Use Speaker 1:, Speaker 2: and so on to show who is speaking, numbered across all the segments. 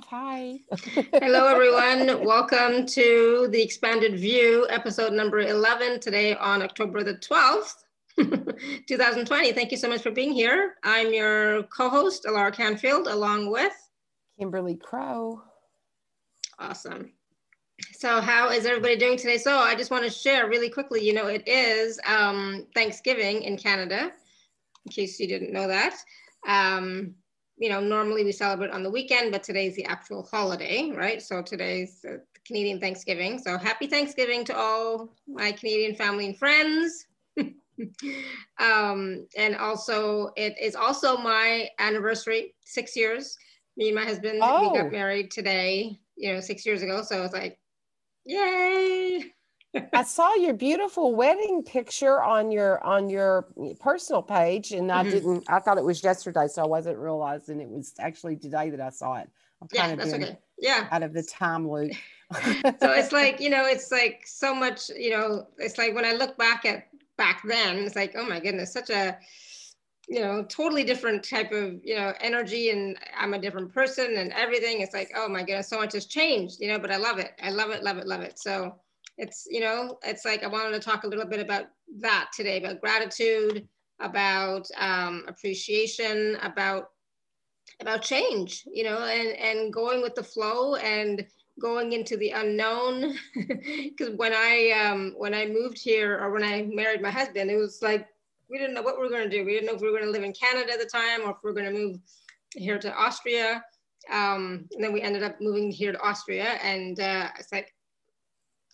Speaker 1: Hi.
Speaker 2: Hello, everyone. Welcome to the Expanded View, episode number 11, today on October the 12th, 2020. Thank you so much for being here. I'm your co host, Alara Canfield, along with
Speaker 1: Kimberly Crowe.
Speaker 2: Awesome. So, how is everybody doing today? So, I just want to share really quickly you know, it is um, Thanksgiving in Canada, in case you didn't know that. Um, you know, normally we celebrate on the weekend, but today's the actual holiday, right? So today's uh, Canadian Thanksgiving. So happy Thanksgiving to all my Canadian family and friends. um, and also, it is also my anniversary, six years. Me and my husband, oh. we got oh. married today, you know, six years ago. So it's like, yay.
Speaker 1: I saw your beautiful wedding picture on your on your personal page, and I mm-hmm. didn't. I thought it was yesterday, so I wasn't realizing it was actually today that I saw it.
Speaker 2: I'm yeah, kind of that's okay. Yeah,
Speaker 1: out of the time loop.
Speaker 2: so it's like you know, it's like so much. You know, it's like when I look back at back then, it's like oh my goodness, such a you know totally different type of you know energy and i'm a different person and everything it's like oh my goodness so much has changed you know but i love it i love it love it love it so it's you know it's like i wanted to talk a little bit about that today about gratitude about um, appreciation about about change you know and and going with the flow and going into the unknown. Because when i um when i moved here or when i married my husband it was like we didn't know what we were going to do. We didn't know if we were going to live in canada at the time or if we were going to move here to austria. Um, and then we ended up moving here to austria and uh, it's like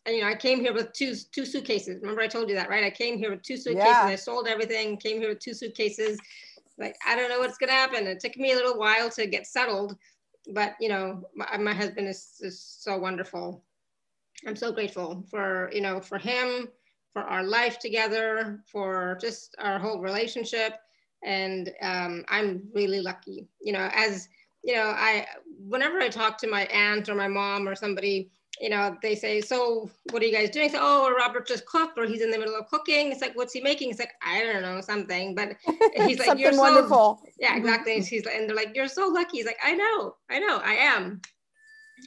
Speaker 2: you know, I came here with two two suitcases. Remember, I told you that, right? I came here with two suitcases. Yeah. I sold everything. Came here with two suitcases. Like I don't know what's gonna happen. It took me a little while to get settled, but you know, my, my husband is, is so wonderful. I'm so grateful for you know for him, for our life together, for just our whole relationship, and um, I'm really lucky. You know, as you know, I whenever I talk to my aunt or my mom or somebody you know, they say, so what are you guys doing? So, oh, Robert just cooked or he's in the middle of cooking. It's like, what's he making? It's like, I don't know, something. But he's like, you're so, wonderful. Yeah, mm-hmm. exactly. And she's like, and they're like, you're so lucky. He's like, I know, I know, I am.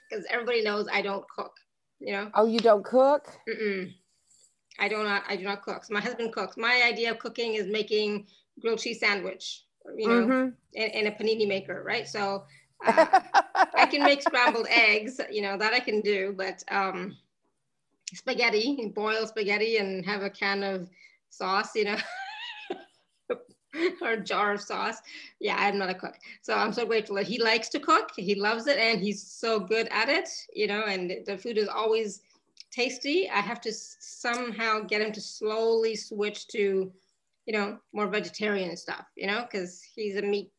Speaker 2: Because everybody knows I don't cook, you know?
Speaker 1: Oh, you don't cook?
Speaker 2: Mm-mm. I do not, I do not cook. So my husband cooks. My idea of cooking is making grilled cheese sandwich, you know, mm-hmm. in, in a panini maker, right? So I can make scrambled eggs, you know, that I can do, but um, spaghetti, boil spaghetti and have a can of sauce, you know, or a jar of sauce. Yeah, I'm not a cook. So I'm so grateful that he likes to cook. He loves it and he's so good at it, you know, and the food is always tasty. I have to somehow get him to slowly switch to, you know, more vegetarian stuff, you know, because he's a meat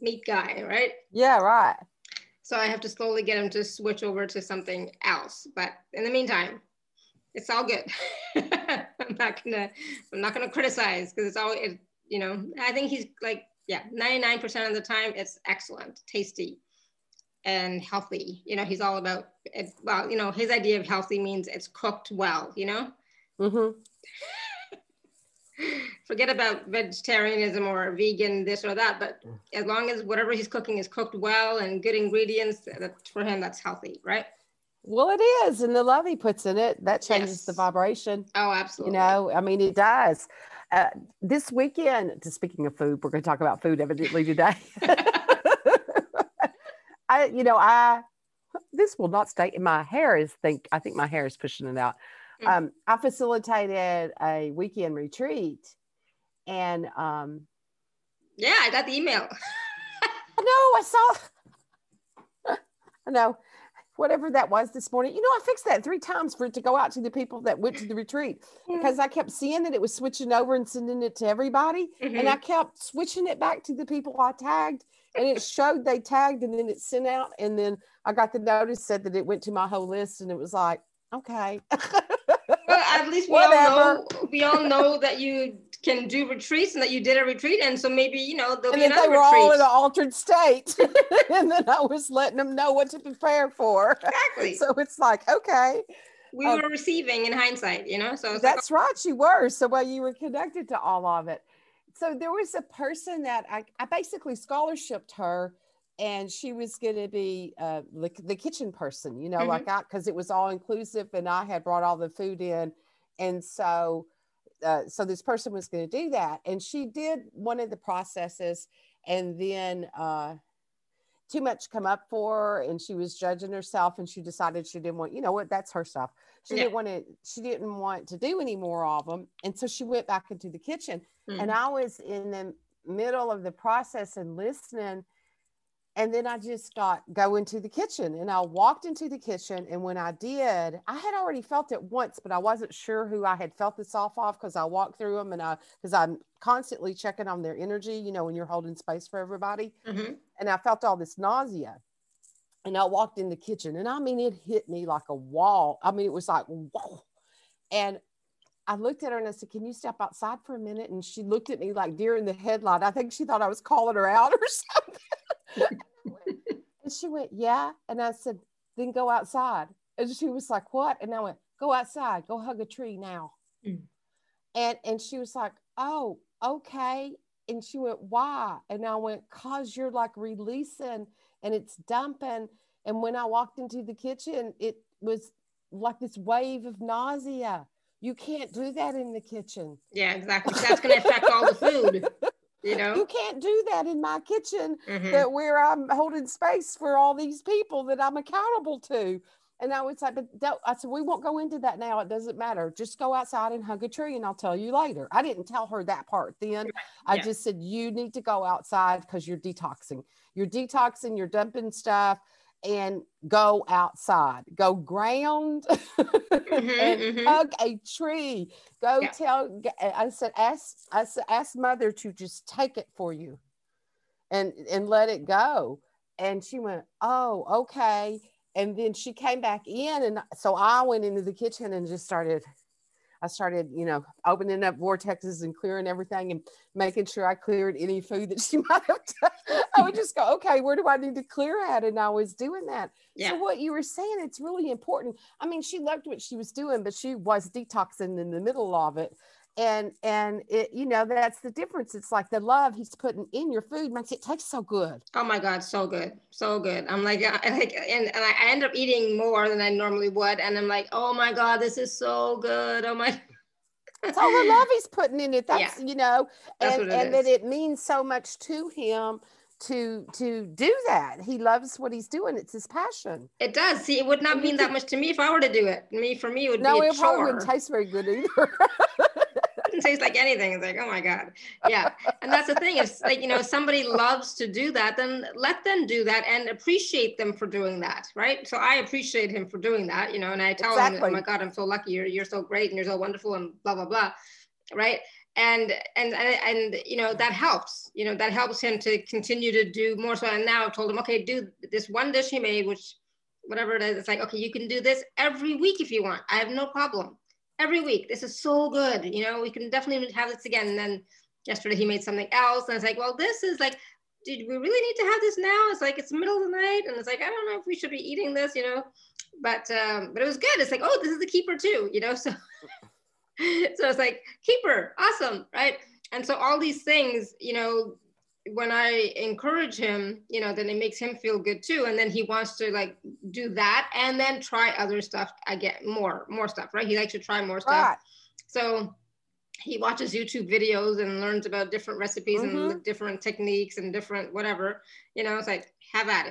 Speaker 2: meat guy, right?
Speaker 1: Yeah, right.
Speaker 2: So I have to slowly get him to switch over to something else. But in the meantime, it's all good. I'm not gonna I'm not gonna criticize because it's all it, you know, I think he's like, yeah, 99% of the time it's excellent, tasty and healthy. You know, he's all about it. Well, you know, his idea of healthy means it's cooked well, you know? Mm-hmm forget about vegetarianism or vegan this or that but as long as whatever he's cooking is cooked well and good ingredients for him that's healthy right?
Speaker 1: Well it is and the love he puts in it that changes yes. the vibration.
Speaker 2: Oh absolutely.
Speaker 1: you know i mean it does. Uh, this weekend to speaking of food we're going to talk about food evidently today. I you know i this will not stay in my hair is think i think my hair is pushing it out. Um, I facilitated a weekend retreat and um,
Speaker 2: yeah, I got the email.
Speaker 1: no, I saw. I know whatever that was this morning. You know, I fixed that three times for it to go out to the people that went to the retreat because I kept seeing that it was switching over and sending it to everybody. Mm-hmm. And I kept switching it back to the people I tagged and it showed they tagged and then it sent out. And then I got the notice said that it went to my whole list and it was like, okay.
Speaker 2: well, at least we all know we all know that you can do retreats and that you did a retreat. And so maybe, you know, there'll and be another they were retreat. all
Speaker 1: in an altered state. and then I was letting them know what to prepare for.
Speaker 2: Exactly.
Speaker 1: so it's like, okay.
Speaker 2: We um, were receiving in hindsight, you know? So
Speaker 1: that's like, right. You were. So well, you were connected to all of it. So there was a person that I, I basically scholarshiped her and she was going to be uh, the, the kitchen person, you know,
Speaker 2: Mhm.
Speaker 1: like I, because it was all inclusive and I had brought all the food in. And so, uh, so this person was going to do that. And she did one of the processes and then uh, too much come up for her and she was judging herself and she decided she didn't want, you know what, that's her stuff. She
Speaker 2: Yeah.
Speaker 1: didn't want to, she didn't want to do any more of them. And so she went back into the kitchen
Speaker 2: Mm.
Speaker 1: and I was in the middle of the process and listening. And then I just got go into the kitchen and I walked into the kitchen. And when I did, I had already felt it once, but I wasn't sure who I had felt this off of because I walked through them and I because I'm constantly checking on their energy, you know, when you're holding space for everybody.
Speaker 2: Mhm.
Speaker 1: And I felt all this nausea. And I walked in the kitchen and I mean it hit me like a wall. I mean, it was like whoa. And I looked at her and I said, Can you step outside for a minute? And she looked at me like deer in the headlight. I think she thought I was calling her out or something. And she went, Yeah. And I said, Then go outside. And she was like, What? And I went, Go outside, go hug a tree now.
Speaker 2: Mm.
Speaker 1: And and she was like, Oh, okay. And she went, Why? And I went, Cause you're like releasing and it's dumping. And when I walked into the kitchen, it was like this wave of nausea. You can't do that in the kitchen.
Speaker 2: Yeah, exactly. That's going to affect all the food, you know?
Speaker 1: You can't do that in my kitchen
Speaker 2: Mhm.
Speaker 1: that where I'm holding space for all these people that I'm accountable to. And I would say, but that, I said, we won't go into that now. It doesn't matter. Just go outside and hug a tree and I'll tell you later. I didn't tell her that part then. I just said, you need to go outside because you're detoxing. You're detoxing, you're dumping stuff and go outside. Go ground and
Speaker 2: mhm.
Speaker 1: hug a tree. Go
Speaker 2: Yeah.
Speaker 1: tell, I said, ask, I said, ask mother to just take it for you and, and let it go. And she went, oh, okay. And then she came back in. And so I went into the kitchen and just started, I started, you know, opening up vortexes and clearing everything and making sure I cleared any food that she might have done. I would just go, okay, where do I need to clear at? And I was doing that.
Speaker 2: Yeah.
Speaker 1: So what you were saying, it's really important. I mean, she loved what she was doing, but she was detoxing in the middle of it. And and it, you know, that's the difference. It's like the love he's putting in your food makes it taste so good.
Speaker 2: Oh my God, so good, so good. I'm like, I like, and, and I end up eating more than I normally would, and I'm like, oh my God, this is so good. Oh my.
Speaker 1: It's all the love he's putting in it. That's you know, and and that
Speaker 2: is.
Speaker 1: it means so much to him to to do that. He loves what he's doing. It's his passion.
Speaker 2: It does. See, it would not mean that much to me if I were to do it. Me, for me, it would
Speaker 1: No,
Speaker 2: be a
Speaker 1: it probably wouldn't taste very good either.
Speaker 2: doesn't taste like anything. It's like, oh my God. Yeah. And that's the thing. If like, you know, somebody loves to do that, then let them do that and appreciate them for doing that. Right. So I appreciate him for doing that, you know, and I tell him, oh my God, I'm so lucky. You're you're so great and you're so wonderful and blah, blah, blah. Right. And and and, and you know, that helps. You know, that helps him to continue to do more. So and now I've told him, okay, do this one dish he made, which whatever it is, it's like, okay, you can do this every week if you want. I have no problem every week. This is so good. You know, we can definitely have this again. And then yesterday he made something else. And it's like, well, this is like, did we really need to have this now? It's like, it's middle of the night. And it's like, I don't know if we should be eating this, you know, but, um, but it was good. It's like, oh, this is the keeper too, you know? So, so it's like keeper, awesome. Right. And so all these things, you know, when I encourage him, you know, then it makes him feel good too. And then he wants to like do that and then try other stuff. I get more, more stuff, right? He likes to try more stuff.
Speaker 1: right.
Speaker 2: So he watches YouTube videos and learns about different recipes
Speaker 1: Mhm.
Speaker 2: and different techniques and different whatever. You know, it's like have at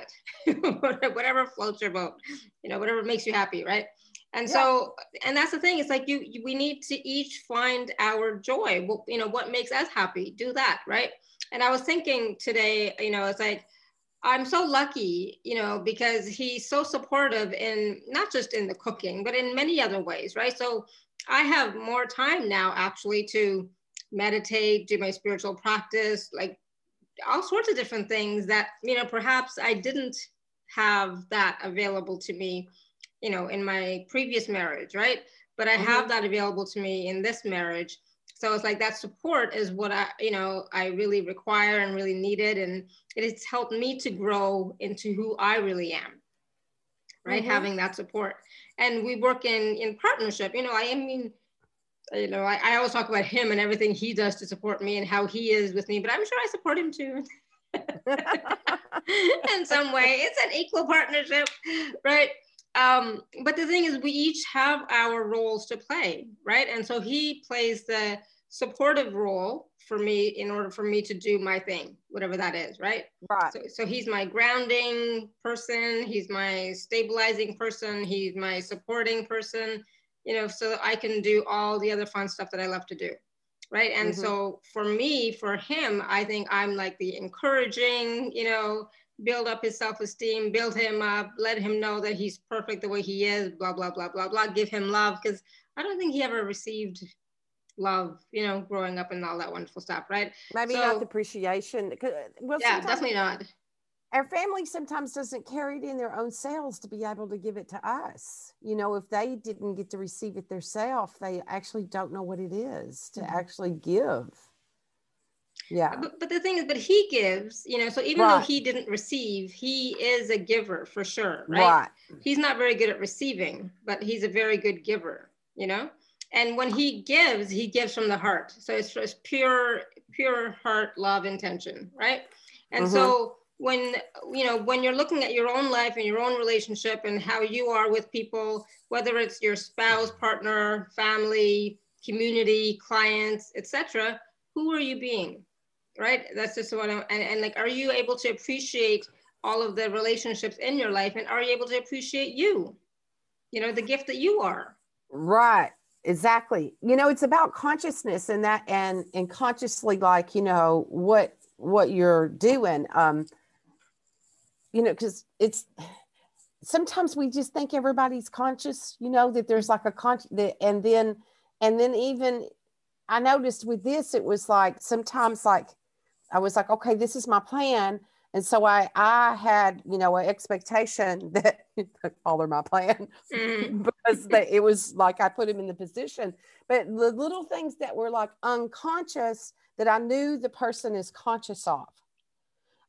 Speaker 2: it, whatever floats your boat. You know, whatever makes you happy, right? And
Speaker 1: Yeah.
Speaker 2: so, and that's the thing. It's like you, you, we need to each find our joy. What you know, what makes us happy? Do that, right? And I was thinking today, you know, it's like I'm so lucky, you know, because he's so supportive in not just in the cooking, but in many other ways, right? So I have more time now actually to meditate, do my spiritual practice, like all sorts of different things that, you know, perhaps I didn't have that available to me, you know, in my previous marriage, right? But I have mm-hmm. that available to me in this marriage. So it's like that support is what I, you know, I really require and really needed. And it has helped me to grow into who I really am, right?
Speaker 1: Mhm.
Speaker 2: Having that support. And we work in in partnership. You know, I mean, you know, I, I always talk about him and everything he does to support me and how he is with me, but I'm sure I support him too. in some way. It's an equal partnership, right? Um, but the thing is, we each have our roles to play, right? And so he plays the supportive role for me in order for me to do my thing, whatever that is, right?
Speaker 1: Right.
Speaker 2: So, so he's my grounding person, he's my stabilizing person, he's my supporting person, you know, so I can do all the other fun stuff that I love to do. Right. And mm-hmm. so for me, for him, I think I'm like the encouraging, you know, build up his self-esteem, build him up, let him know that he's perfect the way he is, blah, blah, blah, blah, blah, give him love. Cause I don't think he ever received love, you know, growing up and all that wonderful stuff, right?
Speaker 1: Maybe so, not the appreciation.
Speaker 2: Well, yeah, definitely not.
Speaker 1: Our family sometimes doesn't carry it in their own selves to be able to give it to us. You know, if they didn't get to receive it themselves, they actually don't know what it is to mm-hmm. actually give. Yeah.
Speaker 2: But, but, the thing is, but he gives, you know, so even right. though he didn't receive, he is a giver for sure, right? right? He's not very good at receiving, but he's a very good giver, you know? and when he gives he gives from the heart so it's just pure pure heart love intention right and mm-hmm. so when you know when you're looking at your own life and your own relationship and how you are with people whether it's your spouse partner family community clients etc who are you being right? That's just what i'm and, and like are you able to appreciate all of the relationships in your life and are you able to appreciate you? You know the gift that you are.
Speaker 1: Right. Exactly. You know it's about consciousness and that and and consciously like you know what what you're doing um you know because it's sometimes we just think everybody's conscious you know that there's like a conscious and then and then even i noticed with this it was like sometimes like i was like okay this is my plan and so I I had you know an expectation that follow my plan mm. because they, it was like I put him in the position, but the little things that were like unconscious that I knew the person is conscious of.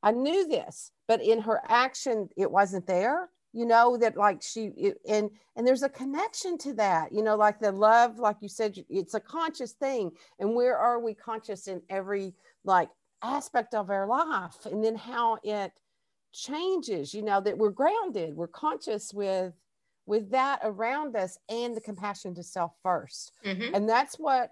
Speaker 1: I knew this, but in her action it wasn't there. You know that like she it, and and there's a connection to that. You know, like the love, like you said, it's a conscious thing. And where are we conscious in every like aspect of our life and then how it changes you know that we're grounded we're conscious with with that around us and the compassion to self 1st mm-hmm. and that's what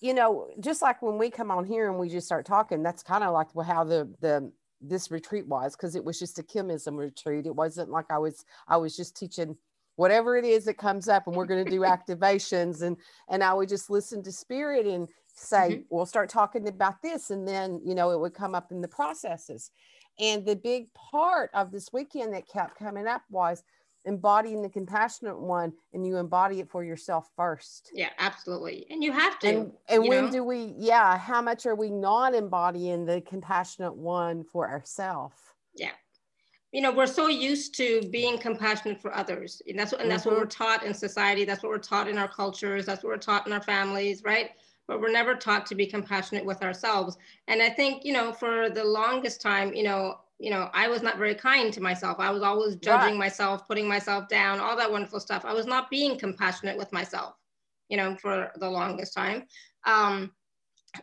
Speaker 1: you know just like when we come on here and we just start talking that's kind of like how the the this retreat was because it was just a kimism retreat it wasn't like i was i was just teaching whatever it is that comes up and we're going to do activations and and i would just listen to spirit and say mm-hmm. we'll start talking about this and then you know it would come up in the processes and the big part of this weekend that kept coming up was embodying the compassionate one and you embody it for yourself first
Speaker 2: yeah absolutely and you have to
Speaker 1: and, and when know? do we yeah how much are we not embodying the compassionate one for ourselves
Speaker 2: yeah you know we're so used to being compassionate for others and that's what and that's mm-hmm. what we're taught in society that's what we're taught in our cultures that's what we're taught in our families right but we're never taught to be compassionate with ourselves. And I think, you know, for the longest time, you know, you know, I was not very kind to myself. I was always judging right. myself, putting myself down, all that wonderful stuff. I was not being compassionate with myself, you know, for the longest time. Um,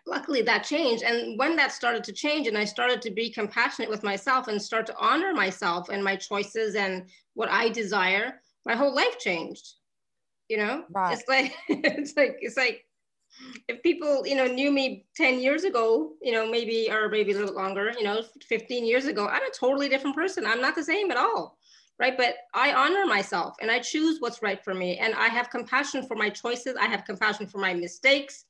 Speaker 2: luckily that changed. And when that started to change and I started to be compassionate with myself and start to honor myself and my choices and what I desire, my whole life changed. You know, right. it's like, it's like, it's like, if people you know knew me 10 years ago you know maybe or maybe a little longer you know 15 years ago i'm a totally different person. I'm not the same at all right? But i honor myself and i choose what's right for me. And i have compassion for my choices. I have compassion for my mistakes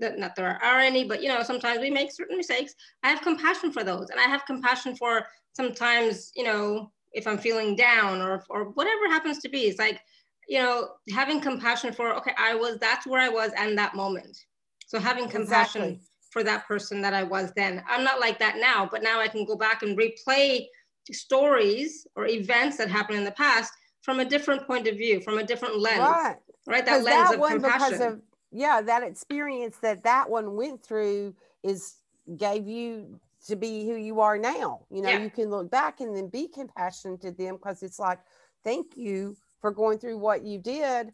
Speaker 2: that not there are any but you know sometimes we make certain mistakes. I have compassion for those. And i have compassion for sometimes you know if i'm feeling down or or whatever happens to be. It's like you know, having compassion for, okay, I was, that's where I was and that moment. So having compassion exactly. for that person that I was then. I'm not like that now, but now I can go back and replay stories or events that happened in the past from a different point of view, from a different lens. Right. Right. That lens that of compassion. Of,
Speaker 1: yeah, that experience that that one went through is gave you to be who you are now. You know, yeah. you can look back and then be compassionate to them because it's like, thank you for going through what you did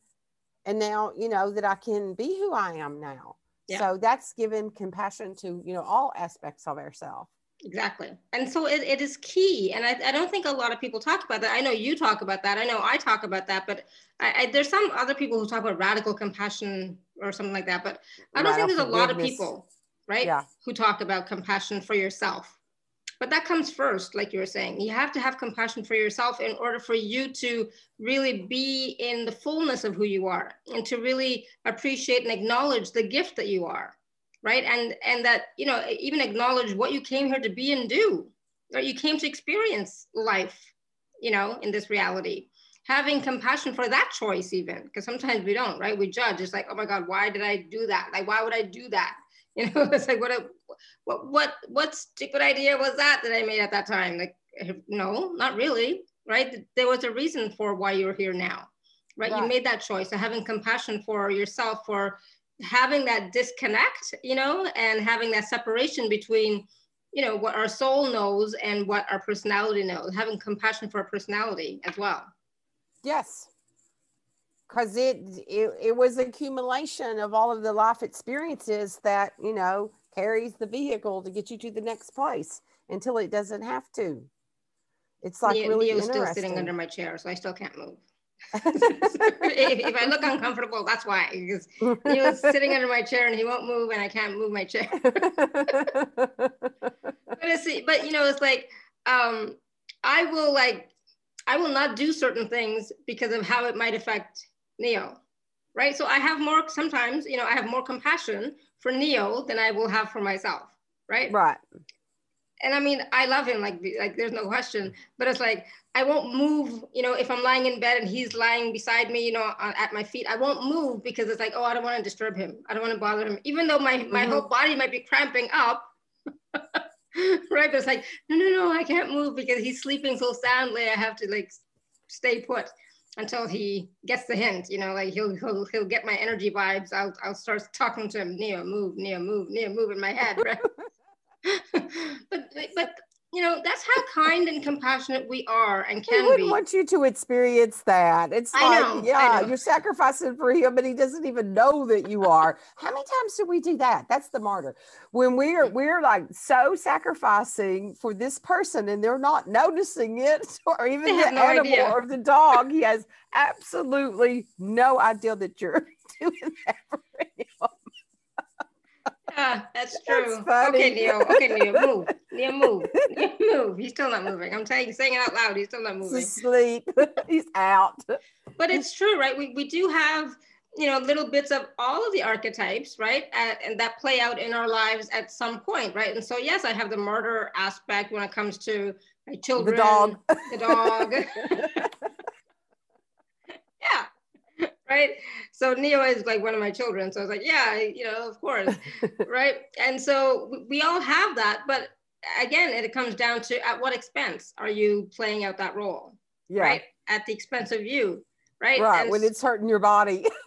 Speaker 1: and now you know that i can be who i am now yeah. so that's given compassion to you know all aspects of ourselves
Speaker 2: Exactly. And so it, it is key. And I, I don't think a lot of people talk about that. I know you talk about that. I know I talk about that, but I, I, there's some other people who talk about radical compassion or something like that. But I don't think there's a lot of people, right, yeah. who talk about compassion for yourself. But that comes first, like you were saying. You have to have compassion for yourself in order for you to really be in the fullness of who you are and to really appreciate and acknowledge the gift that you are right? And and that you know even acknowledge what you came here to be and do right you came to experience life you know in this reality. Having compassion for that choice even because sometimes we don't right? We judge. It's like oh my god why did i do that? Like why would i do that you know it's like what a, what what what stupid idea was that that i made at that time like eh, no not really right there was a reason for why you're here now right, right. you made that choice so having compassion for yourself for having that disconnect, you know, and having that separation between, you know, what our soul knows and what our personality knows, having compassion for our personality as well.
Speaker 1: Yes. Because it, it it was accumulation of all of the life experiences that, you know, carries the vehicle to get you to the next place until it doesn't have to. It's like really Neo's
Speaker 2: still sitting under my chair, so I still can't move if, if, I look uncomfortable, that's why. Because he was sitting under my chair and he won't move, and I can't move my chair. but it's, but you know, it's like um, I will like I will not do certain things because of how it might affect Neo, right? So I have more sometimes, you know, I have more compassion for Neo than I will have for myself, right?
Speaker 1: Right.
Speaker 2: And I mean, I love him, like, like there's no question. But it's like I won't move, you know, if I'm lying in bed and he's lying beside me, you know, at my feet, I won't move because it's like, oh, I don't want to disturb him. I don't want to bother him. Even though my, my mm-hmm. whole body might be cramping up, right? But it's like, no, no, no, I can't move because he's sleeping so soundly. I have to like stay put until he gets the hint, you know, like he'll, he'll, he'll get my energy vibes. I'll, I'll start talking to him, Neo, move, Neo, move, Neo, move in my head, right? but, but you know that's how kind and compassionate we are and can
Speaker 1: we wouldn't be. want you to experience that. It's I like know, yeah you're sacrificing for him but he doesn't even know that you are. How many times do we do that? That's the martyr. When we're mm. we're like so sacrificing for this person and they're not noticing it or even the no animal idea. or the dog he has absolutely no idea that you're doing that for him
Speaker 2: yeah, that's true. That's okay, Neo. Okay, Neo, move. Neo, move. Neo, move. He's still not moving. I'm telling you, saying it out loud. He's still not moving.
Speaker 1: Sleep. He's out.
Speaker 2: But it's true, right? We, we do have, you know, little bits of all of the archetypes, right? At, and that play out in our lives at some point, right? And so, yes, I have the murder aspect when it comes to my children.
Speaker 1: The dog.
Speaker 2: The dog. right? So Neo is like one of my children. So I was like, yeah, you know, of course, right? And so we all have that, but again, it comes down to at what expense are you playing out that role, yeah. right? At the expense of you, right?
Speaker 1: Right, and when it's hurting your body.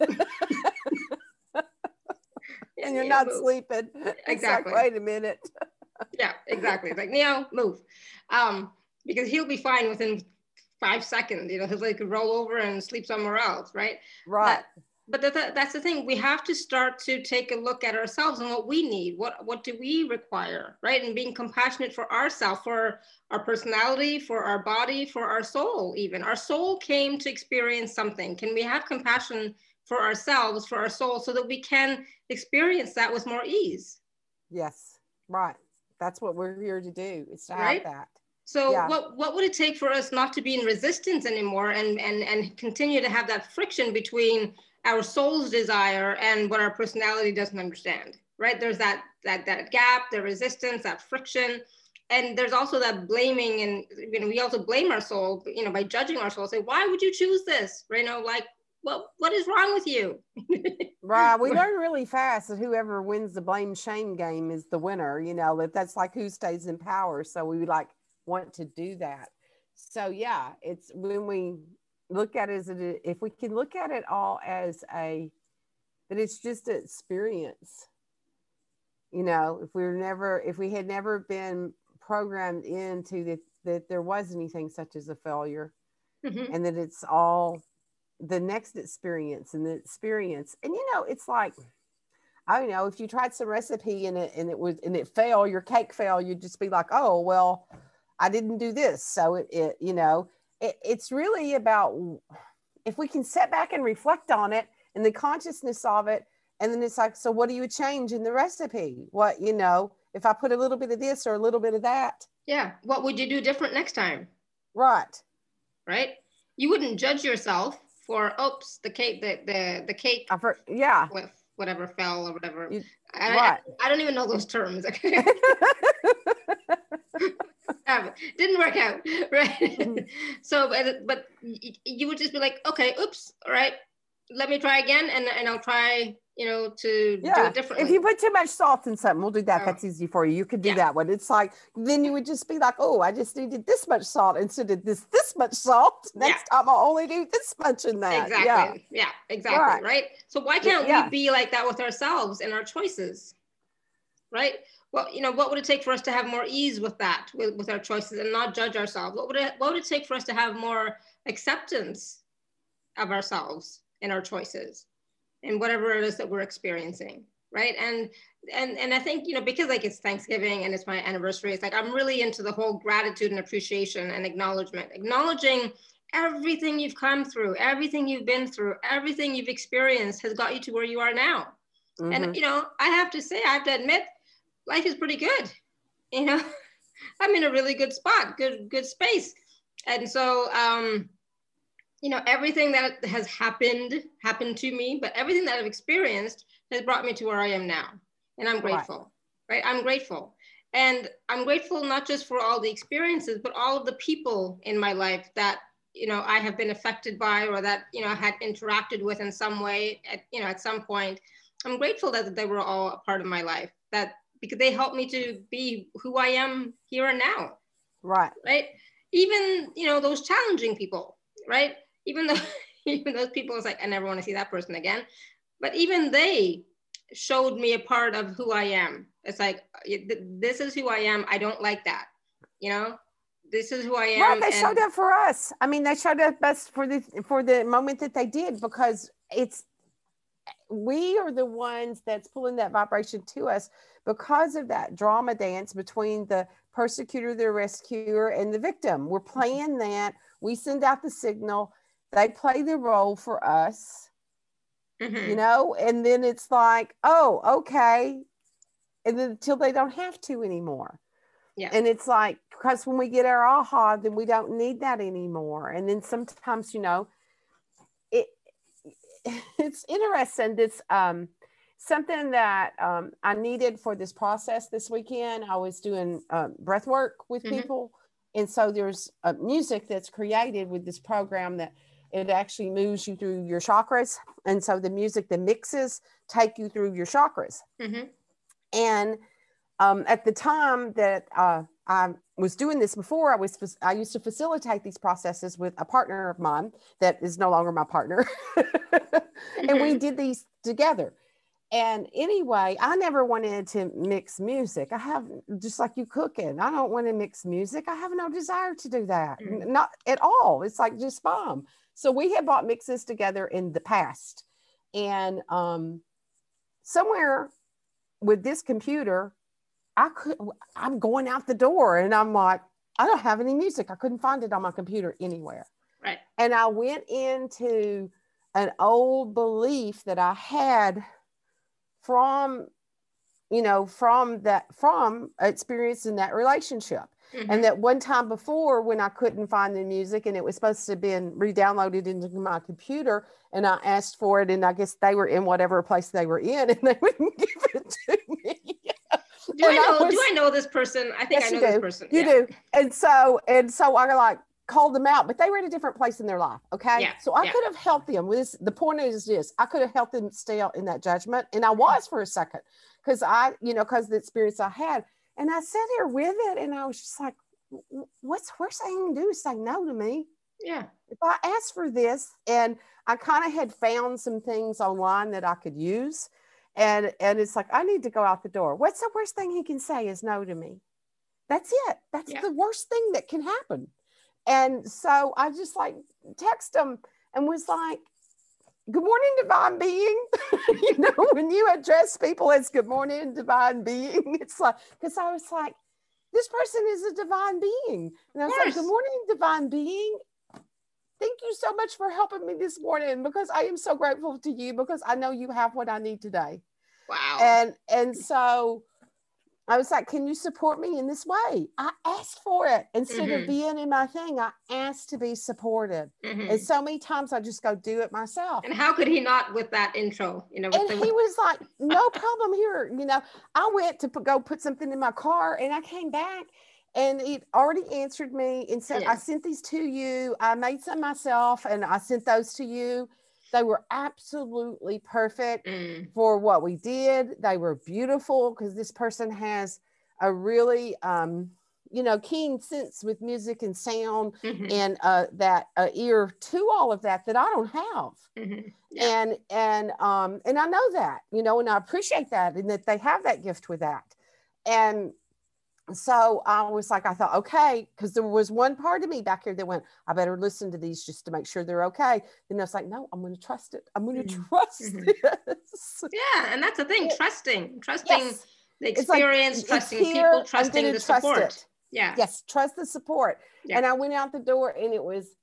Speaker 1: and you're not move. sleeping. Exactly. Like, Wait a minute.
Speaker 2: yeah, exactly. It's like Neo, move. Um, because he'll be fine within five seconds. You know, he'll like roll over and sleep somewhere else, right?
Speaker 1: Right.
Speaker 2: But, but that, that's the thing. We have to start to take a look at ourselves and what we need. What what do we require, right? And being compassionate for ourselves, for our personality, for our body, for our soul. Even our soul came to experience something. Can we have compassion for ourselves, for our soul, so that we can experience that with more ease?
Speaker 1: Yes. Right. That's what we're here to do. Is to right? have that.
Speaker 2: So yeah. what, what would it take for us not to be in resistance anymore and, and, and continue to have that friction between our soul's desire and what our personality doesn't understand, right? There's that, that, that gap, the resistance, that friction. And there's also that blaming and, you know, we also blame our soul, you know, by judging our soul, say, why would you choose this? Right? You know, like, well, what is wrong with you?
Speaker 1: right. We learn really fast that whoever wins the blame shame game is the winner, you know, that that's like who stays in power. So we like, want to do that. So yeah, it's when we look at it as a, if we can look at it all as a that it's just an experience. You know, if we were never if we had never been programmed into that that there was anything such as a failure mm-hmm. and that it's all the next experience and the experience. And you know, it's like I don't know if you tried some recipe and it and it was and it fell, your cake fell, you'd just be like, oh well, I didn't do this. So it, it you know, it, it's really about if we can sit back and reflect on it and the consciousness of it, and then it's like, so what do you change in the recipe? What you know, if I put a little bit of this or a little bit of that.
Speaker 2: Yeah. What would you do different next time?
Speaker 1: Right.
Speaker 2: Right. You wouldn't judge yourself for oops the cake the the the cake.
Speaker 1: I've heard, yeah.
Speaker 2: With whatever fell or whatever.
Speaker 1: You,
Speaker 2: I,
Speaker 1: right.
Speaker 2: I, I, don't even know those terms. Okay. didn't work out, right? Mm-hmm. so, but, but you would just be like, okay, oops, all right, let me try again, and and I'll try you know, to yeah. do it differently.
Speaker 1: If you put too much salt in something, we'll do that. Oh. That's easy for you. You could do yeah. that one. It's like then you would just be like, oh, I just needed this much salt instead of this this much salt. Next yeah. time I'll only do this much in that.
Speaker 2: Exactly. Yeah, yeah exactly. Right. right. So why can't we be like that with ourselves and our choices? Right. Well, you know, what would it take for us to have more ease with that, with, with our choices and not judge ourselves? What would it what would it take for us to have more acceptance of ourselves and our choices? and whatever it is that we're experiencing right and and and i think you know because like it's thanksgiving and it's my anniversary it's like i'm really into the whole gratitude and appreciation and acknowledgement acknowledging everything you've come through everything you've been through everything you've experienced has got you to where you are now mm-hmm. and you know i have to say i have to admit life is pretty good you know i'm in a really good spot good good space and so um you know, everything that has happened happened to me, but everything that I've experienced has brought me to where I am now. And I'm grateful, right? right? I'm grateful. And I'm grateful not just for all the experiences, but all of the people in my life that, you know, I have been affected by or that, you know, I had interacted with in some way at, you know, at some point. I'm grateful that they were all a part of my life, that because they helped me to be who I am here and now.
Speaker 1: Right.
Speaker 2: Right. Even, you know, those challenging people, right? even though even those people was like, I never want to see that person again. But even they showed me a part of who I am. It's like this is who I am. I don't like that. You know, this is who I am.
Speaker 1: Right, they showed up for us. I mean, they showed up best for the for the moment that they did because it's we are the ones that's pulling that vibration to us because of that drama dance between the persecutor, the rescuer, and the victim. We're playing that. We send out the signal. They play the role for us mm-hmm. you know? And then it's like oh okay. And then until they don't have to anymore. Yeah. And it's like because when we get our aha then we don't need that anymore. And then sometimes you know it's interesting this um something that um, i needed for this process this weekend i was doing uh, breath work with mm-hmm. people and so there's uh, music that's created with this program that it actually moves you through your chakras. And so the music, the mixes take you through your chakras. Mm-hmm. And um, at the time that uh, I was doing this before, I was I used to facilitate these processes with a partner of mine that is no longer my partner, and we mm-hmm. did these together. And anyway, I never wanted to mix music. I have just like you cooking. I don't want to mix music. I have no desire to do that, mm-hmm. not at all. It's like just bomb. So we had bought mixes together in the past. And um, somewhere with this computer, I could, I'm going out the door and I'm like, I don't have any music. I couldn't find it on my computer anywhere.
Speaker 2: Right.
Speaker 1: And I went into an old belief that I had from, you know, from that, from experience in that relationship. Mm-hmm. And that one time before, when I couldn't find the music and it was supposed to have been re-downloaded into my computer, and I asked for it, and I guess they were in whatever place they were in, and they wouldn't give it to me.
Speaker 2: Do I know? Was, do I know this person? I think yes, I know this person.
Speaker 1: You yeah. do. And so, and so I like called them out, but they were in a different place in their life. Okay. Yeah, so I yeah. could have helped them with this. The point is this I could have helped them stay out in that judgment. And I was for a second because I, you know, because the experience I had. And I sat here with it and I was just like, what's worst thing you can do is say no to me.
Speaker 2: Yeah.
Speaker 1: If I asked for this and I kind of had found some things online that I could use. And and it's like, I need to go out the door. What's the worst thing he can say is no to me? That's it. That's yeah. the worst thing that can happen. And so I just like text him and was like, good morning, divine being. you know, when you address people as good morning, divine being, it's like, because I was like, this person is a divine being. And I was like, good morning, divine being. Thank you so much for helping me this morning because I am so grateful to you because I know you have what I need today.
Speaker 2: Wow.
Speaker 1: And and so I was like, can you support me in this way? I asked for it instead mm-hmm. of being in my thing. I asked to be supported. Mm-hmm. And so many times I just go do it myself.
Speaker 2: And how could he not with that intro? You know,
Speaker 1: and
Speaker 2: the-
Speaker 1: he was like, no problem here. You know, I went to put, go put something in my car and I came back and it already answered me and said, yeah. I sent these to you. I made some myself and I sent those to you. They were absolutely perfect mm. for what we did. They were beautiful because this person has a really, um, you know, keen sense with music and sound mm-hmm. and uh, that uh, ear to all of that that I don't have. Mm-hmm. Yeah. And and um, and I know that, you know, and I appreciate that and that they have that gift with that. And so I was like, I thought, okay, because there was one part of me back here that went, I better listen to these just to make sure they're okay. Then I was like, no, I'm going to trust it. I'm going to mm-hmm. trust mm-hmm.
Speaker 2: this. Yeah, and that's the thing, trusting, trusting yes. the experience, like, trusting people, trusting the trust support. It. Yeah.
Speaker 1: Yes, trust the support. Yeah. And I went out the door and it was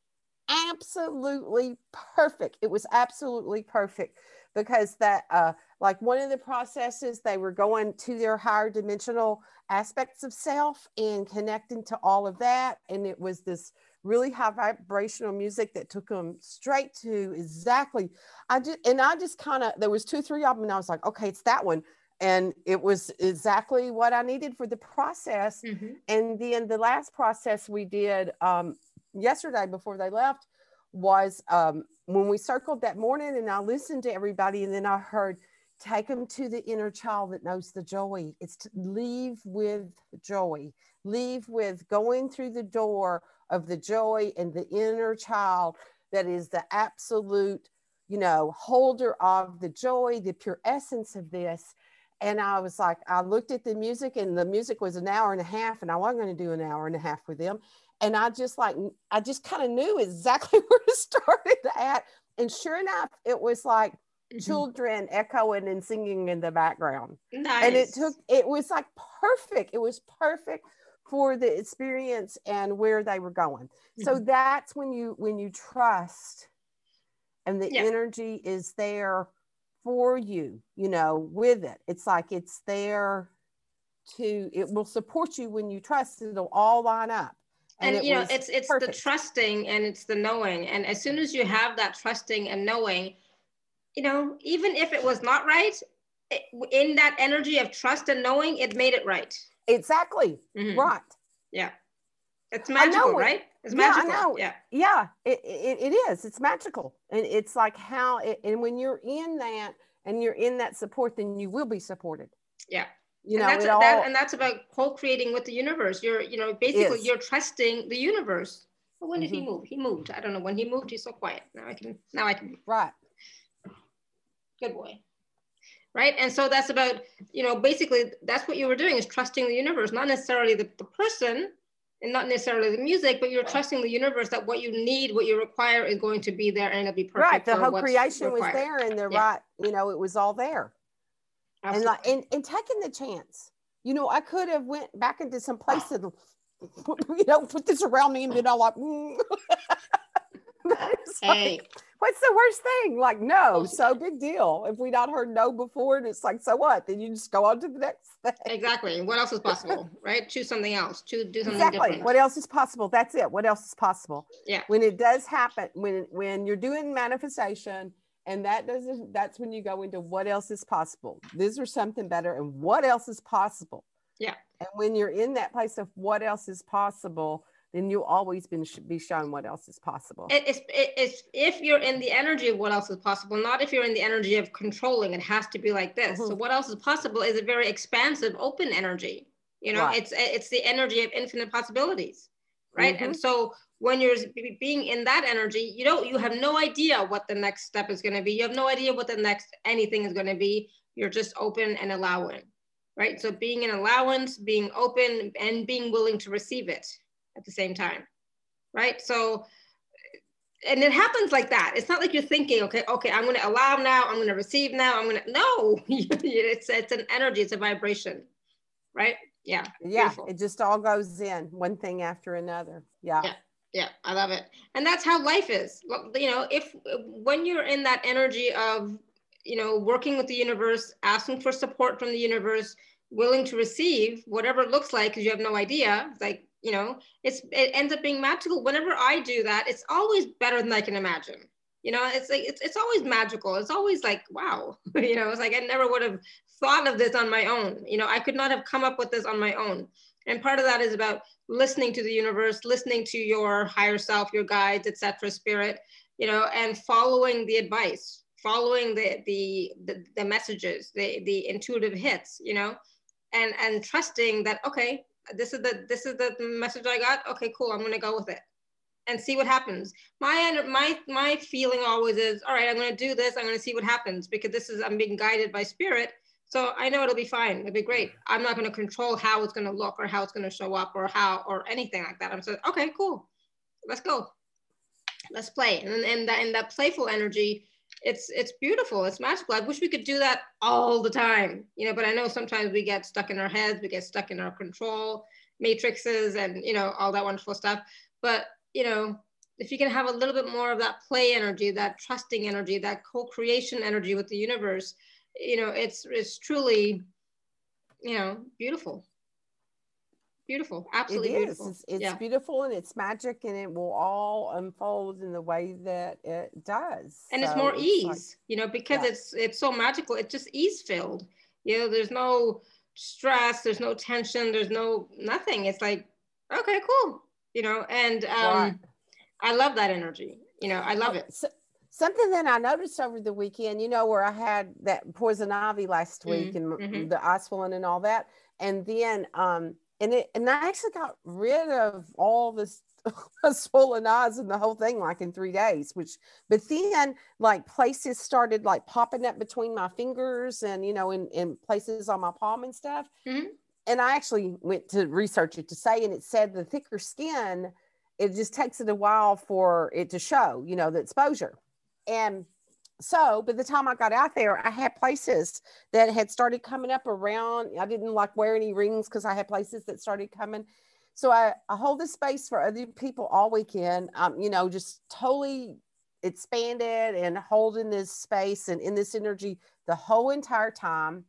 Speaker 1: absolutely perfect. It was absolutely perfect because that uh like one of the processes they were going to their higher dimensional aspects of self and connecting to all of that and it was this really high vibrational music that took them straight to exactly i just and i just kind of there was two three of them and i was like okay it's that one and it was exactly what i needed for the process mm-hmm. and then the last process we did um, yesterday before they left was um, when we circled that morning and I listened to everybody and then I heard, take them to the inner child that knows the joy. It's to leave with joy, leave with going through the door of the joy and the inner child that is the absolute, you know, holder of the joy, the pure essence of this. And I was like, I looked at the music and the music was an hour and a half, and I wasn't going to do an hour and a half with them and I just like I just kind of knew exactly where to start it at. And sure enough, it was like mm-hmm. children echoing and singing in the background.
Speaker 2: Nice.
Speaker 1: And it took it was like perfect. It was perfect for the experience and where they were going. Mm-hmm. So that's when you when you trust and the yeah. energy is there for you, you know, with it. It's like it's there to it will support you when you trust. It'll all line up
Speaker 2: and, and you know it's it's perfect. the trusting and it's the knowing. And as soon as you have that trusting and knowing you know even if it was not right it, in that energy of trust and knowing it made it right.
Speaker 1: Exactly. Mm-hmm. right.
Speaker 2: Yeah. It's magical right it's magical
Speaker 1: yeah, know. yeah yeah it, it, it is it's magical and it's like how it, and when you're in that and you're in that support then you will be supported
Speaker 2: yeah you know, and that's, all, that, and that's about co-creating with the universe. You're, you know, basically you're trusting the universe. But when did mm-hmm. he move? He moved. I don't know when he moved. He's so quiet. Now I can. Now I can.
Speaker 1: Right.
Speaker 2: Good boy. Right. And so that's about, you know, basically that's what you were doing is trusting the universe, not necessarily the, the person and not necessarily the music, but you're trusting the universe that what you need, what you require is going to be there and it'll be perfect.
Speaker 1: Right. The whole creation required. was there and the yeah. right, you know, it was all there. Absolutely. and like and, and taking the chance you know i could have went back into some place and you know put this around me and been all like, mm.
Speaker 2: hey. Like,
Speaker 1: what's the worst thing? Like no so big deal. If we not heard no before and it's like so what? Then you just go on to the next thing.
Speaker 2: Exactly. What else is possible right? Choose something else. Choose do something exactly. different.
Speaker 1: what else is possible? That's it. What else is possible?
Speaker 2: Yeah.
Speaker 1: When it does happen when when you're doing manifestation and that doesn't that's when you go into what else is possible. This or something better and what else is possible?
Speaker 2: Yeah.
Speaker 1: And when you're in that place of what else is possible then you'll always been, be shown what else is possible.
Speaker 2: It's, it's if you're in the energy of what else is possible not if you're in the energy of controlling it has to be like this. Mm-hmm. so what else is possible is a very expansive open energy you know? Right. it's it's the energy of infinite possibilities right? Mm-hmm. and so when you're being in that energy you don't you have no idea what the next step is going to be. You have no idea what the next anything is going to be. You're just open and allowing right? So being an allowance being open and being willing to receive it at the same time right so and it happens like that. It's not like you're thinking, okay, okay, I'm going to allow now, I'm going to receive now, I'm going to no. it's it's an energy, it's a vibration, right? Yeah.
Speaker 1: Yeah. Beautiful. It just all goes in one thing after another. Yeah.
Speaker 2: Yeah. Yeah, I love it. And that's how life is. You know, if when you're in that energy of, you know, working with the universe, asking for support from the universe, willing to receive whatever it looks like because you have no idea, like you know it's it ends up being magical. Whenever i do that it's always better than i can imagine. You know it's like it's, it's always magical. It's always like wow you know it's like i never would have thought of this on my own. You know i could not have come up with this on my own. And part of that is about listening to the universe listening to your higher self your guides etc spirit you know and following the advice following the the the, the messages the the intuitive hits you know and and trusting that okay this is the this is the message I got. Okay, cool. I'm gonna go with it and see what happens. My my my feeling always is, all right, I'm gonna do this. I'm gonna see what happens because this is I'm being guided by spirit. So I know it'll be fine. It'll be great. I'm not gonna control how it's gonna look or how it's gonna show up or how or anything like that. I'm saying, okay, cool. Let's go. Let's play. And and that and that playful energy it's it's beautiful it's magical. I wish we could do that all the time you know but i know sometimes we get stuck in our heads we get stuck in our control matrices and you know all that wonderful stuff. But you know if you can have a little bit more of that play energy that trusting energy that co-creation energy with the universe you know it's it's truly you know beautiful beautiful absolutely
Speaker 1: it is.
Speaker 2: beautiful
Speaker 1: it's, it's yeah. beautiful and it's magic and it will all unfold in the way that it does
Speaker 2: and so it's more it's ease like, you know because yeah. it's it's so magical it's just ease filled you know there's no stress there's no tension there's no nothing it's like okay cool you know and um right. i love that energy you know i love it
Speaker 1: so, something that i noticed over the weekend you know where i had that poison ivy last week mm-hmm. and the ice swollen and all that and then um and it and I actually got rid of all this swollen eyes and the whole thing like in three days which but then like places started like popping up between my fingers and you know in, in places on my palm and stuff mm-hmm. and i actually went to research it to say and it said the thicker skin it just takes it a while for it to show you know the exposure and so by the time I got out there, I had places that had started coming up around. I didn't like wear any rings because I had places that started coming. So I, I hold this space for other people all weekend. Um, you know, just totally expanded and holding this space and in this energy the whole entire time.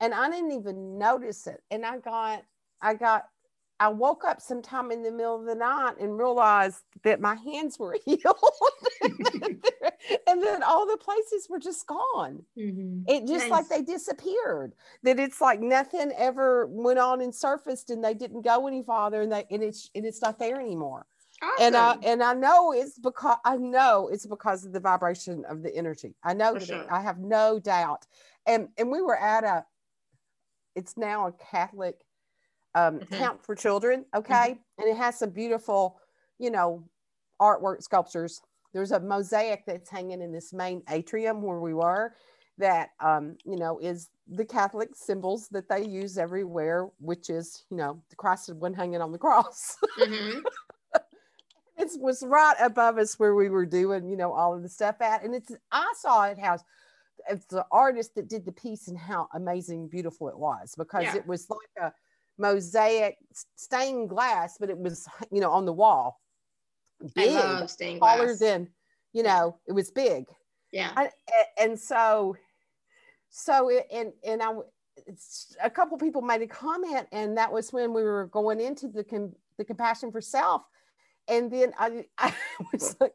Speaker 1: And I didn't even notice it. And I got, I got I woke up sometime in the middle of the night and realized that my hands were healed. and then all the places were just gone. Mm-hmm. It just nice. like they disappeared. That it's like nothing ever went on and surfaced and they didn't go any farther and they and it's and it's not there anymore. Awesome. And I and I know it's because I know it's because of the vibration of the energy. I know For that sure. I have no doubt. And and we were at a it's now a Catholic um, mm-hmm. camp for children. Okay. Mm-hmm. And it has some beautiful, you know, artwork sculptures. There's a mosaic that's hanging in this main atrium where we were that, um, you know, is the Catholic symbols that they use everywhere, which is, you know, the Christed one hanging on the cross. Mm-hmm. it was right above us where we were doing, you know, all of the stuff at. And it's, I saw it has, it's the artist that did the piece and how amazing, beautiful it was because yeah. it was like a, mosaic stained glass, but it was, you know, on the wall.
Speaker 2: Big, I stained taller glass.
Speaker 1: than, you know, it was big.
Speaker 2: Yeah. I,
Speaker 1: and so, so, it, and, and I, a couple people made a comment and that was when we were going into the, com, the compassion for self. And then I, I was like,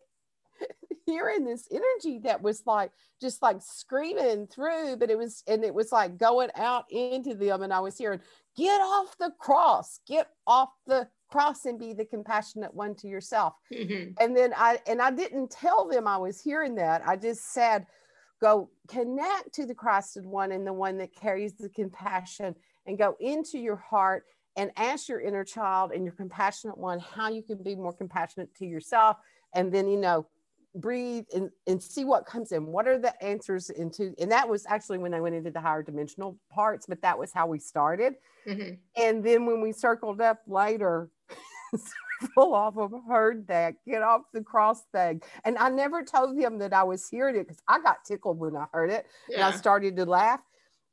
Speaker 1: hearing this energy that was like just like screaming through, but it was and it was like going out into them. And I was hearing, get off the cross, get off the cross and be the compassionate one to yourself. Mm-hmm. And then I and I didn't tell them I was hearing that. I just said, go connect to the Christed one and the one that carries the compassion and go into your heart and ask your inner child and your compassionate one how you can be more compassionate to yourself and then you know breathe and, and see what comes in. What are the answers into? And that was actually when I went into the higher dimensional parts, but that was how we started. Mm-hmm. And then when we circled up later, several of them heard that get off the cross thing. And I never told him that I was hearing it because I got tickled when I heard it. Yeah. And I started to laugh.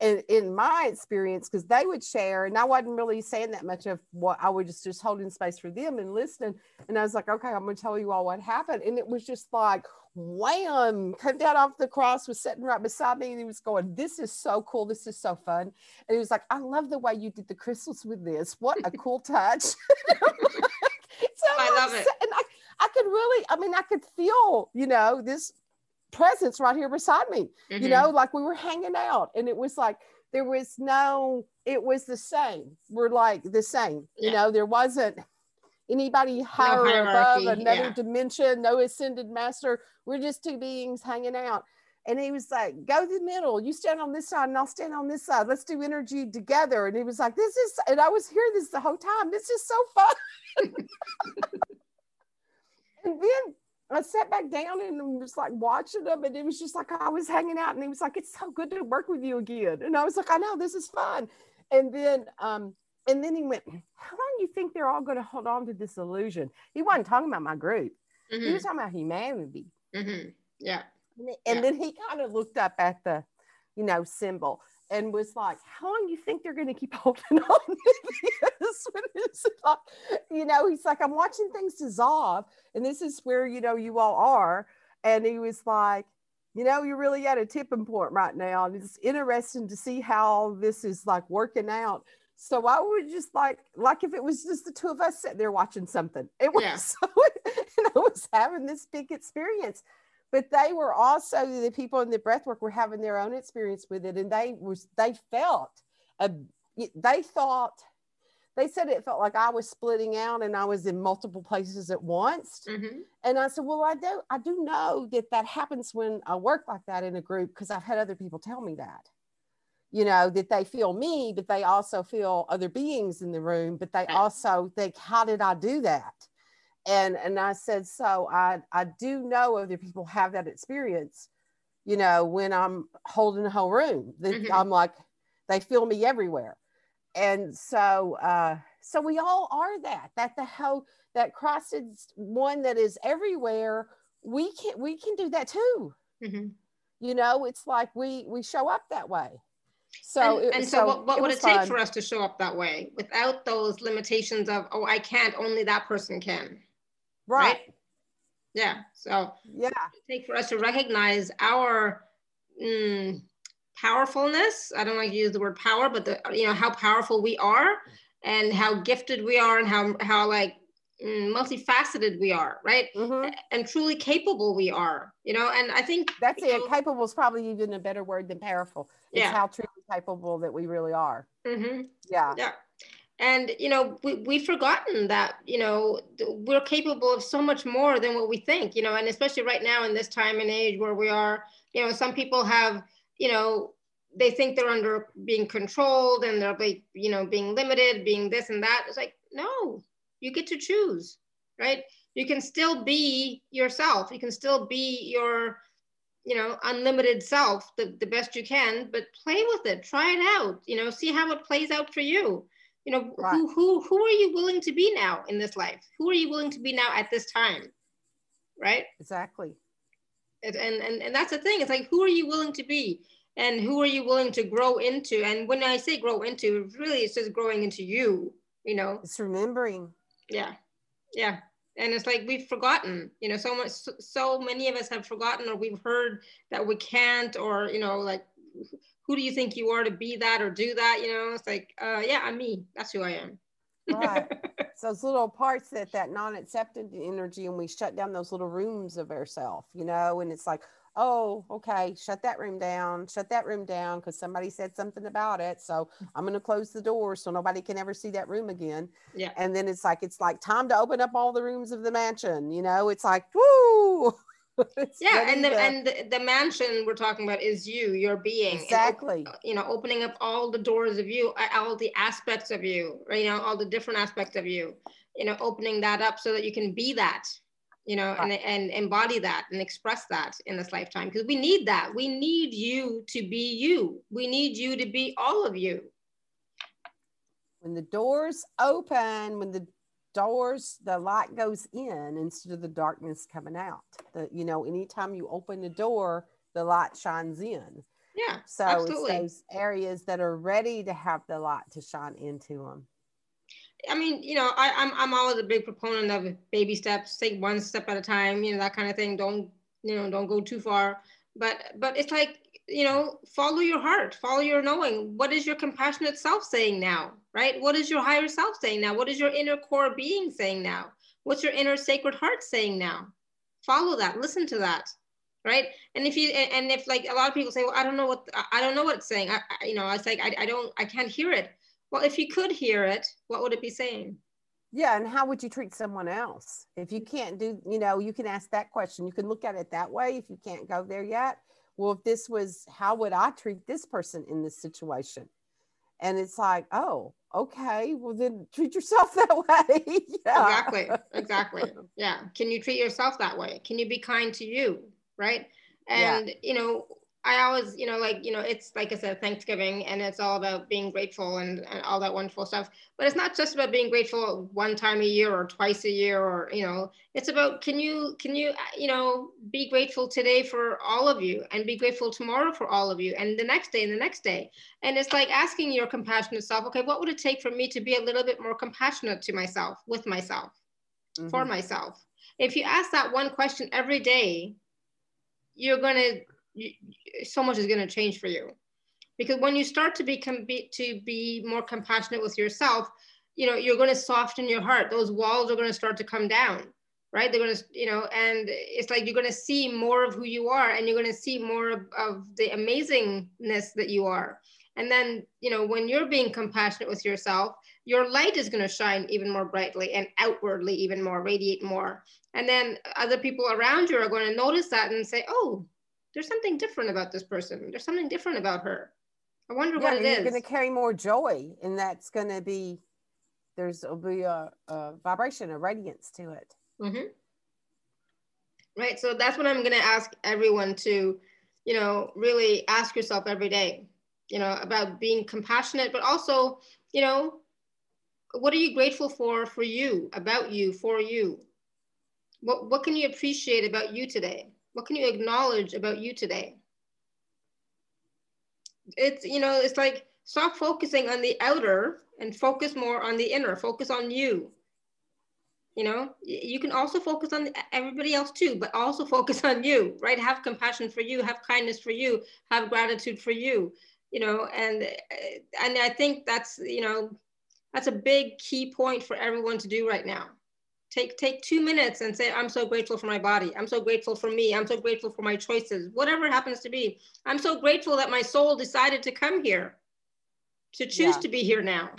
Speaker 1: And in my experience, because they would share, and I wasn't really saying that much of what I was just, just holding space for them and listening. And I was like, okay, I'm going to tell you all what happened. And it was just like, wham, come down off the cross, was sitting right beside me, and he was going, This is so cool. This is so fun. And he was like, I love the way you did the crystals with this. What a cool touch. so
Speaker 2: I love it.
Speaker 1: And I, I could really, I mean, I could feel, you know, this presence right here beside me, mm-hmm. you know, like we were hanging out. And it was like, there was no, it was the same. We're like the same, yeah. you know, there wasn't anybody higher no above another yeah. dimension, no ascended master. We're just two beings hanging out. And he was like, go to the middle. You stand on this side and I'll stand on this side. Let's do energy together. And he was like, this is, and I was hearing this the whole time. This is so fun. and then I sat back down and was like watching them. And it was just like I was hanging out. And he was like, it's so good to work with you again. And I was like, I know this is fun. And then um, and then he went, How long do you think they're all going to hold on to this illusion? He wasn't talking about my group, mm-hmm. he was talking about humanity.
Speaker 2: Mm-hmm. Yeah.
Speaker 1: And
Speaker 2: yeah.
Speaker 1: then he kind of looked up at the, you know, symbol and was like, How long do you think they're going to keep holding on to this? like, you know, he's like, I'm watching things dissolve, and this is where, you know, you all are. And he was like, you know, you're really at a tipping point right now. And it's interesting to see how this is like working out. So I would just like, like if it was just the two of us sitting there watching something, it was yeah. so, and I was having this big experience. But they were also the people in the breathwork were having their own experience with it, and they was they felt a, they thought they said it felt like I was splitting out and I was in multiple places at once. Mm-hmm. And I said, well, I do I do know that that happens when I work like that in a group because I've had other people tell me that you know that they feel me but they also feel other beings in the room but they also think how did i do that and and i said so i i do know other people have that experience you know when i'm holding the whole room mm-hmm. i'm like they feel me everywhere and so uh so we all are that that the whole that crossed one that is everywhere we can we can do that too mm-hmm. you know it's like we we show up that way so,
Speaker 2: and, it, and so, so, what, what would it take fun. for us to show up that way without those limitations of, oh, I can't, only that person can.
Speaker 1: Right. right?
Speaker 2: Yeah. So,
Speaker 1: yeah,
Speaker 2: take for us to recognize our mm, powerfulness. I don't like to use the word power, but the, you know, how powerful we are and how gifted we are and how, how like mm, multifaceted we are, right? Mm-hmm. And truly capable we are, you know. And I think
Speaker 1: that's it. Know, capable is probably even a better word than powerful. It's yeah. how truly capable that we really are.
Speaker 2: Mm-hmm.
Speaker 1: Yeah.
Speaker 2: Yeah. And you know, we, we've forgotten that you know we're capable of so much more than what we think. You know, and especially right now in this time and age where we are, you know, some people have, you know, they think they're under being controlled and they're like, you know, being limited, being this and that. It's like, no, you get to choose, right? You can still be yourself. You can still be your, you know, unlimited self the, the best you can, but play with it, try it out, you know, see how it plays out for you. You know, right. who, who, who are you willing to be now in this life? Who are you willing to be now at this time? Right?
Speaker 1: Exactly.
Speaker 2: And, and, and that's the thing. It's like, who are you willing to be? And who are you willing to grow into? And when I say grow into, really it's just growing into you, you know?
Speaker 1: It's remembering
Speaker 2: yeah yeah and it's like we've forgotten you know so much so many of us have forgotten or we've heard that we can't or you know like who do you think you are to be that or do that you know it's like uh yeah i'm me that's who i am
Speaker 1: right so those little parts that that non-accepted energy and we shut down those little rooms of ourself you know and it's like oh, okay, shut that room down, shut that room down because somebody said something about it. So I'm going to close the door so nobody can ever see that room again.
Speaker 2: Yeah.
Speaker 1: And then it's like, it's like time to open up all the rooms of the mansion. You know, it's like, woo.
Speaker 2: yeah. And the, to... and the, the, mansion we're talking about is you, your being.
Speaker 1: Exactly.
Speaker 2: And, you know, opening up all the doors of you, all the aspects of you, right? You know, all the different aspects of you, you know, opening that up so that you can be that you know, and, and embody that and express that in this lifetime because we need that. We need you to be you. We need you to be all of you.
Speaker 1: When the doors open, when the doors, the light goes in instead of the darkness coming out. The, you know, anytime you open the door, the light shines in.
Speaker 2: Yeah.
Speaker 1: So absolutely. it's those areas that are ready to have the light to shine into them.
Speaker 2: I mean, you know, I, I'm I'm always a big proponent of baby steps, take one step at a time, you know, that kind of thing. Don't, you know, don't go too far. But but it's like, you know, follow your heart, follow your knowing. What is your compassionate self saying now? Right? What is your higher self saying now? What is your inner core being saying now? What's your inner sacred heart saying now? Follow that, listen to that right? And if you and if like a lot of people say well i don't know what i don't know what it's saying. I, I you know it's like I, I don't i can't hear it. Well if you could hear it what would it be saying?
Speaker 1: Yeah and how would you treat someone else? If you can't do you know you can ask that question. You can look at it that way if you can't go there yet. Well if this was how would i treat this person in this situation? And it's like oh okay well then treat yourself that way
Speaker 2: yeah. exactly exactly yeah can you treat yourself that way can you be kind to you right? And yeah. you know, I always, you know, like, you know, it's like I said, Thanksgiving, and it's all about being grateful and, and all that wonderful stuff. But it's not just about being grateful one time a year or twice a year, or you know, it's about can you can you you know be grateful today for all of you, and be grateful tomorrow for all of you, and the next day and the next day. And it's like asking your compassionate self, okay, what would it take for me to be a little bit more compassionate to myself, with myself, mm-hmm. for myself? If you ask that one question every day, you're going to so much is going to change for you. Because when you start to become be, to be more compassionate with yourself you know you're going to soften your heart. Those walls are going to start to come down right? They're going to you know and it's like you're going to see more of who you are and you're going to see more of, of the amazingness that you are. And then you know when you're being compassionate with yourself your light is going to shine even more brightly and outwardly even more radiate more. And then other people around you are going to notice that and say, oh, there's something different about this person. There's something different about her. I wonder yeah, what it is.
Speaker 1: You're going to carry more joy, and that's going to be there's will be a, a, vibration, a radiance to it.
Speaker 2: Mm-hmm. Right. So that's what I'm going to ask everyone to, you know, really ask yourself every day, you know, about being compassionate, but also, you know, what are you grateful for for you, about you, for you? What, what can you appreciate about you today? What can you acknowledge about you today? It's, you know, it's like stop focusing on the outer and focus more on the inner, focus on you. You know, you can also focus on everybody else too, but also focus on you, right? Have compassion for you, have kindness for you, have gratitude for you, you know, and, and I think that's, you know, that's a big key point for everyone to do right now take take two minutes and say i'm so grateful for my body. I'm so grateful for me. I'm so grateful for my choices. Whatever it happens to be i'm so grateful that my soul decided to come here to choose yeah. to be here now.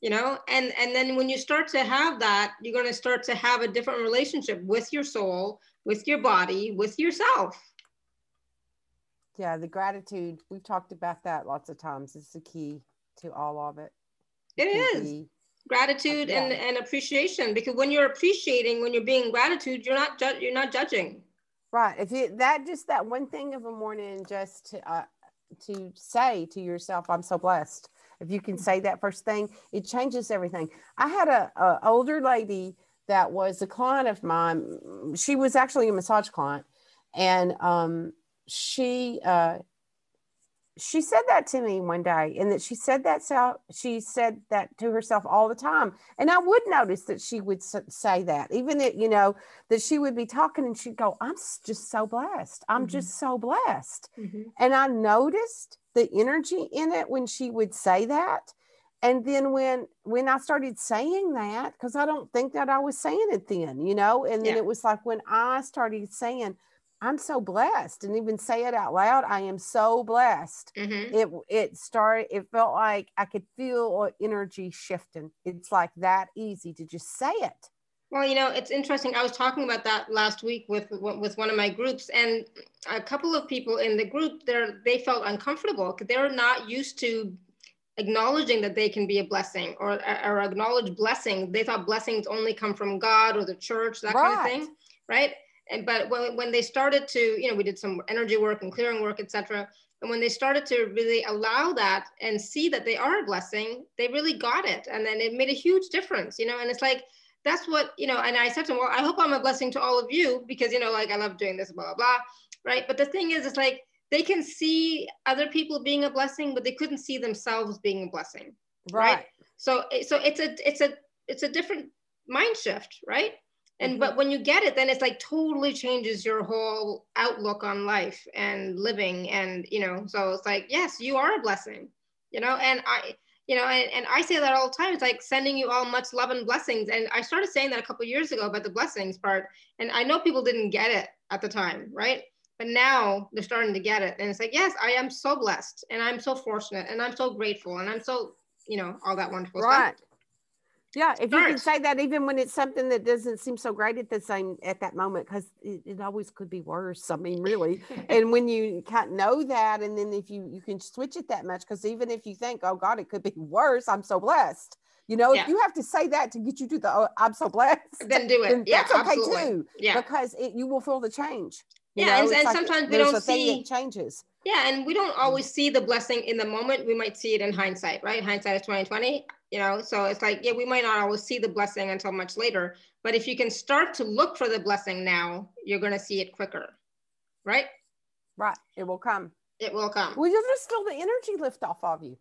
Speaker 2: You know and and then when you start to have that you're going to start to have a different relationship with your soul with your body with yourself.
Speaker 1: Yeah the gratitude we've talked about that lots of times. It's the key to all of it.
Speaker 2: It is gratitude yeah. and, and appreciation because when you're appreciating when you're being gratitude you're not ju- you're not judging.
Speaker 1: Right. If you that just that one thing of a morning just to uh, to say to yourself i'm so blessed. If you can say that first thing it changes everything. I had a, a older lady that was a client of mine. She was actually a massage client. And um she uh she said that to me one day and that she said that so she said that to herself all the time and i would notice that she would say that even that you know that she would be talking and she'd go i'm just so blessed i'm mm-hmm. just so blessed mm-hmm. and i noticed the energy in it when she would say that and then when when i started saying that because i don't think that i was saying it then you know and then yeah. it was like when i started saying I'm so blessed and even say it out loud. I am so blessed. Mm-hmm. It it started, it felt like I could feel energy shifting. It's like that easy to just say it.
Speaker 2: Well, you know, it's interesting. I was talking about that last week with with one of my groups, and a couple of people in the group, they they felt uncomfortable because they're not used to acknowledging that they can be a blessing or or acknowledge blessing. They thought blessings only come from God or the church, that right. kind of thing, right? And but when, when they started to, you know, we did some energy work and clearing work, etc. And when they started to really allow that and see that they are a blessing, they really got it. And then it made a huge difference, you know, and it's like, that's what, you know, and I said to them, well, I hope I'm a blessing to all of you because, you know, like I love doing this, blah, blah, blah. Right. But the thing is, it's like they can see other people being a blessing, but they couldn't see themselves being a blessing. Right. right? So, so it's a, it's a, it's a different mind shift. Right and mm-hmm. but when you get it then it's like totally changes your whole outlook on life and living and you know so it's like yes you are a blessing you know? And i you know and, and i say that all the time. It's like sending you all much love and blessings. And i started saying that a couple years ago about the blessings part. And i know people didn't get it at the time right? But now they're starting to get it. And it's like yes i am so blessed and i'm so fortunate and i'm so grateful and i'm so you know all that wonderful right. stuff
Speaker 1: yeah, if you can say that even when it's something that doesn't seem so great at the same at that moment, because it, it, always could be worse. I mean, really. and when you can't know that, and then if you you can switch it that much, because even if you think, oh God, it could be worse, I'm so blessed. You know, yeah. if you have to say that to get you to the oh, I'm so blessed,
Speaker 2: then do it. yeah,
Speaker 1: that's okay absolutely. too. Yeah, because it, you will feel the change.
Speaker 2: You yeah, know, and, and like sometimes we don't see
Speaker 1: changes.
Speaker 2: Yeah, and we don't mm-hmm. always see the blessing in the moment. We might see it in hindsight, right? Hindsight is 2020 you know? So it's like yeah we might not always see the blessing until much later but if you can start to look for the blessing now you're going to see it quicker right?
Speaker 1: Right. It will come.
Speaker 2: It will come.
Speaker 1: Well you just feel the energy lift off of you.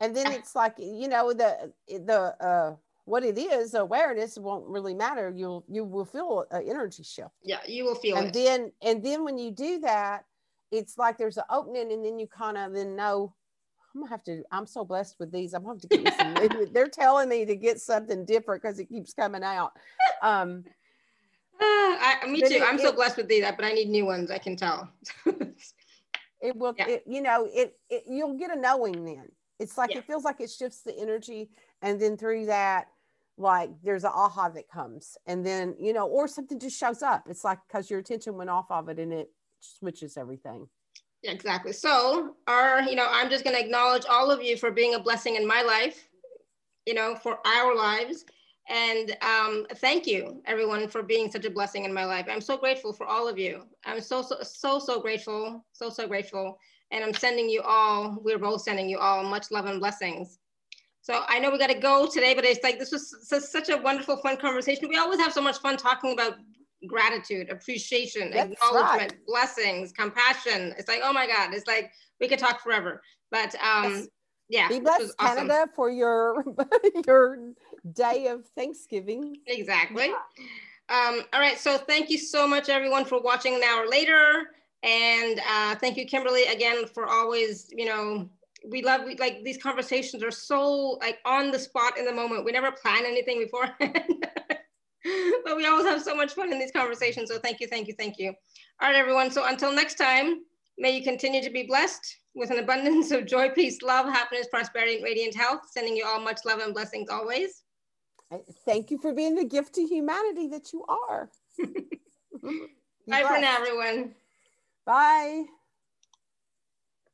Speaker 1: And then it's like you know the the uh what it is awareness won't really matter. You'll you will feel an energy shift.
Speaker 2: Yeah you will feel
Speaker 1: and
Speaker 2: it.
Speaker 1: then and then when you do that it's like there's an opening and then you kind of then know I'm gonna have to. I'm so blessed with these. I'm gonna have to get some. they're telling me to get something different because it keeps coming out. Um,
Speaker 2: uh, I, me too. It, I'm so blessed with these, but I need new ones. I can tell.
Speaker 1: it will. Yeah. It, you know, it, it. You'll get a knowing then. It's like yeah. it feels like it shifts the energy, and then through that, like there's an aha that comes, and then you know, or something just shows up. It's like because your attention went off of it, and it switches everything.
Speaker 2: Exactly. So, our, you know, I'm just going to acknowledge all of you for being a blessing in my life, you know, for our lives. And um, thank you, everyone, for being such a blessing in my life. I'm so grateful for all of you. I'm so, so, so, so grateful. So, so grateful. And I'm sending you all, we're both sending you all much love and blessings. So I know we got to go today, but it's like this was such a wonderful, fun conversation. We always have so much fun talking about gratitude, appreciation, That's acknowledgement, right. blessings, compassion. It's like, oh my God, it's like we could talk forever. But um, yes. yeah.
Speaker 1: Be blessed, awesome. Canada, for your your day of Thanksgiving.
Speaker 2: Exactly. Um, all right. So thank you so much, everyone, for watching an hour later. And uh, thank you, Kimberly, again, for always, you know, we love we, like these conversations are so like on the spot in the moment. We never plan anything beforehand. but we always have so much fun in these conversations. So thank you, thank you, thank you. All right, everyone. So until next time, may you continue to be blessed with an abundance of joy, peace, love, happiness, prosperity, and radiant health. Sending you all much love and blessings always.
Speaker 1: Thank you for being the gift to humanity that you are.
Speaker 2: Bye for now, everyone.
Speaker 1: Bye.